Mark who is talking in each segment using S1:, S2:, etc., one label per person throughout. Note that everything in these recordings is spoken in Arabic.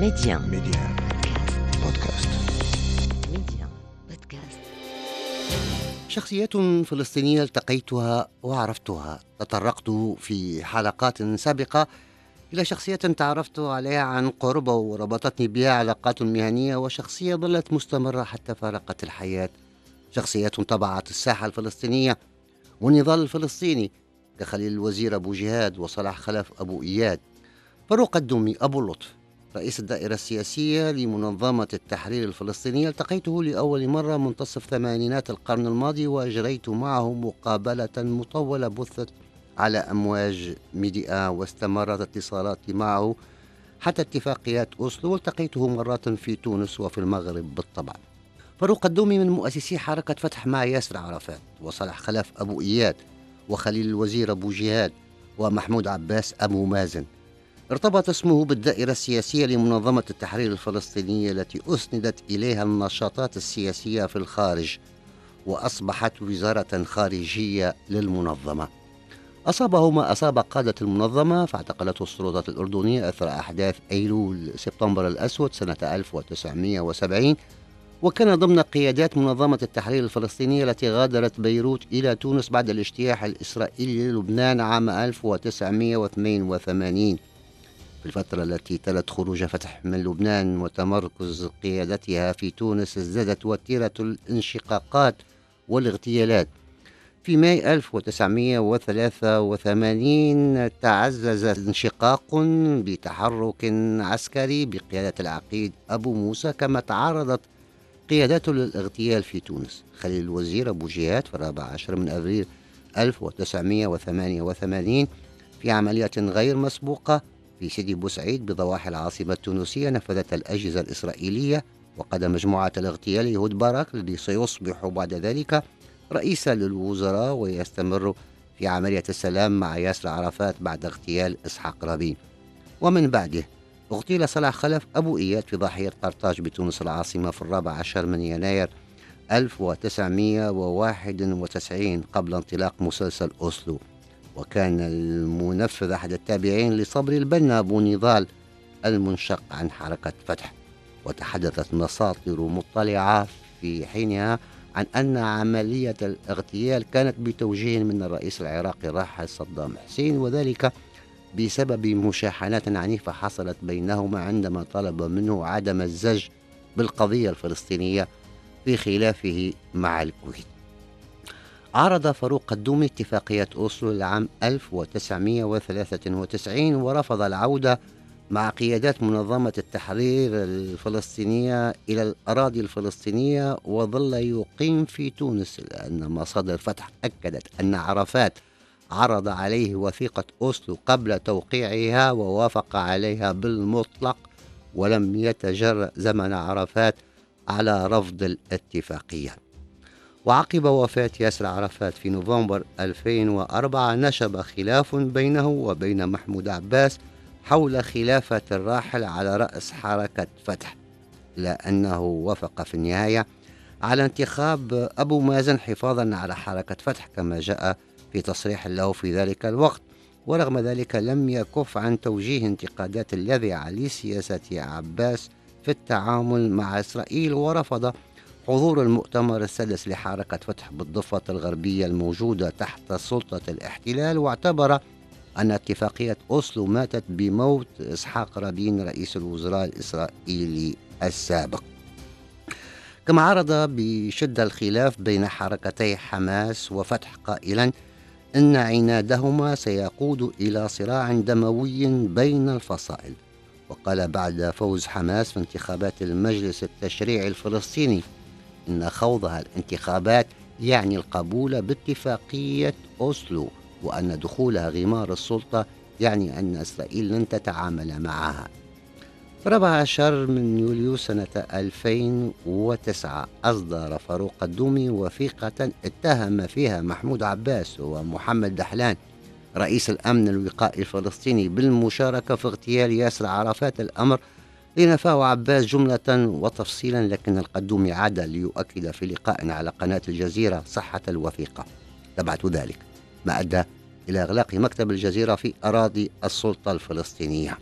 S1: ميديان
S2: ميديان بودكاست
S1: ميديان بودكاست
S3: شخصيات فلسطينية التقيتها وعرفتها. تطرقت في حلقات سابقة إلى شخصية تعرفت عليها عن قرب وربطتني بها علاقات مهنية وشخصية ظلت مستمرة حتى فارقت الحياة. شخصيات طبعت الساحة الفلسطينية والنضال الفلسطيني كخليل الوزير أبو جهاد وصلاح خلف أبو إياد. فاروق القدومي أبو اللطف رئيس الدائرة السياسية لمنظمة التحرير الفلسطينية. التقيته لأول مرة منتصف ثمانينات القرن الماضي وأجريت معه مقابلة مطولة بثت على أمواج ميدي 1 واستمرت اتصالاتي معه حتى اتفاقيات أوسلو. والتقيته مرات في تونس وفي المغرب بالطبع. فاروق القدومي من مؤسسي حركة فتح مع ياسر عرفات وصلاح خلف أبو إياد وخليل الوزير أبو جهاد ومحمود عباس أبو مازن. ارتبط اسمه بالدائرة السياسية لمنظمة التحرير الفلسطينية التي أسندت إليها النشاطات السياسية في الخارج وأصبحت وزارة خارجية للمنظمة. أصابه ما أصاب قادة المنظمة فاعتقلته السلطات الأردنية أثر أحداث أيلول سبتمبر الأسود سنة 1970 وكان ضمن قيادات منظمة التحرير الفلسطينية التي غادرت بيروت إلى تونس بعد الاجتياح الإسرائيلي للبنان عام 1982 في الفترة التي تلت خروج فتح من لبنان وتمركز قيادتها في تونس ازدادت وتيرة الانشقاقات والاغتيالات. في ماي 1983 تعزز انشقاق بتحرك عسكري بقيادة العقيد أبو موسى كما تعرضت قيادته للاغتيال في تونس. خليل الوزير أبو جهاد في الرابع عشر من أبريل 1988 في عملية غير مسبوقة في سيدي بوسعيد بضواحي العاصمة التونسية نفذت الأجهزة الإسرائيلية وقاد مجموعة الاغتيال يهود باراك الذي سيصبح بعد ذلك رئيسا للوزراء ويستمر في عملية السلام مع ياسر عرفات بعد اغتيال إسحاق رابين. ومن بعده اغتيل صلاح خلف أبو إياد في ضاحية قرطاج بتونس العاصمة في الرابع عشر من يناير 1991 قبل انطلاق مسلسل أوسلو. وكان المنفذ أحد التابعين لصبري البنا أبو نضال المنشق عن حركة فتح. وتحدثت مصادر مطلعة في حينها عن أن عملية الاغتيال كانت بتوجيه من الرئيس العراقي الراحل صدام حسين وذلك بسبب مشاحنات عنيفة حصلت بينهما عندما طلب منه عدم الزج بالقضية الفلسطينية في خلافه مع الكويت. عرض فاروق الدومي اتفاقية أوسلو لعام 1993 ورفض العودة مع قيادات منظمة التحرير الفلسطينية إلى الأراضي الفلسطينية وظل يقيم في تونس لأن مصادر فتح أكدت أن عرفات عرض عليه وثيقة أوسلو قبل توقيعها ووافق عليها بالمطلق ولم يتجرأ زمن عرفات على رفض الاتفاقية. وعقب وفاة ياسر عرفات في نوفمبر 2004 نشب خلاف بينه وبين محمود عباس حول خلافة الراحل على رأس حركة فتح لأنه وافق في النهاية على انتخاب أبو مازن حفاظا على حركة فتح كما جاء في تصريح له في ذلك الوقت. ورغم ذلك لم يكف عن توجيه انتقادات اللاذعة لسياسة عباس في التعامل مع إسرائيل ورفض حضور المؤتمر السادس لحركة فتح بالضفة الغربية الموجودة تحت سلطة الاحتلال واعتبر أن اتفاقية أوسلو ماتت بموت إسحاق رابين رئيس الوزراء الإسرائيلي السابق. كما عرض بشدة الخلاف بين حركتي حماس وفتح قائلا إن عنادهما سيقود إلى صراع دموي بين الفصائل. وقال بعد فوز حماس في انتخابات المجلس التشريعي الفلسطيني إن خوضها الانتخابات يعني القبول باتفاقية أوسلو وأن دخولها غمار السلطة يعني أن إسرائيل لن تتعامل معها. في 14 من يوليو سنة 2009 أصدر فاروق الدومي وثيقة اتهم فيها محمود عباس ومحمد دحلان رئيس الأمن الوقائي الفلسطيني بالمشاركة في اغتيال ياسر عرفات الأمر لنفاه عباس جملة وتفصيلا لكن القدومي عاد ليؤكد في لقاء على قناة الجزيرة صحة الوثيقة. تبعت ذلك. ما أدى إلى إغلاق مكتب الجزيرة في أراضي السلطة الفلسطينية.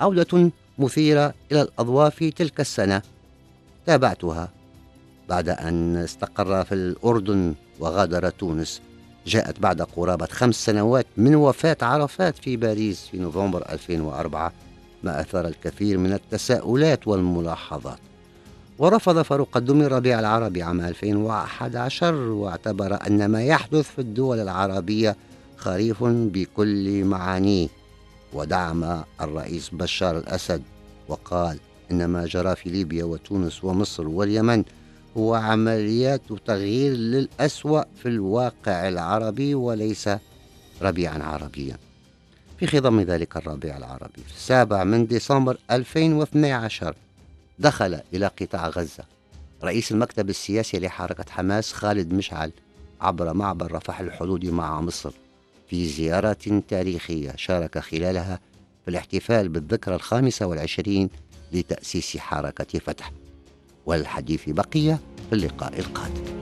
S3: عودة مثيرة إلى الأضواء في تلك السنة. تابعتها بعد أن استقر في الأردن وغادر تونس. جاءت بعد قرابة خمس سنوات من وفاة عرفات في باريس في نوفمبر 2004 ما أثار الكثير من التساؤلات والملاحظات. ورفض فاروق الدمي الربيع العربي عام 2011 واعتبر أن ما يحدث في الدول العربية خريف بكل معانيه. ودعم الرئيس بشار الأسد وقال إن ما جرى في ليبيا وتونس ومصر واليمن هو عمليات تغيير للأسوأ في الواقع العربي وليس ربيعا عربيا. في خضم ذلك الربيع العربي. في السابع من ديسمبر 2012 دخل إلى قطاع غزة رئيس المكتب السياسي لحركة حماس خالد مشعل عبر معبر رفح الحدود مع مصر في زيارة تاريخية شارك خلالها في الاحتفال بالذكرى الخامسة والعشرين لتأسيس حركة فتح. والحديث بقية في اللقاء القادم.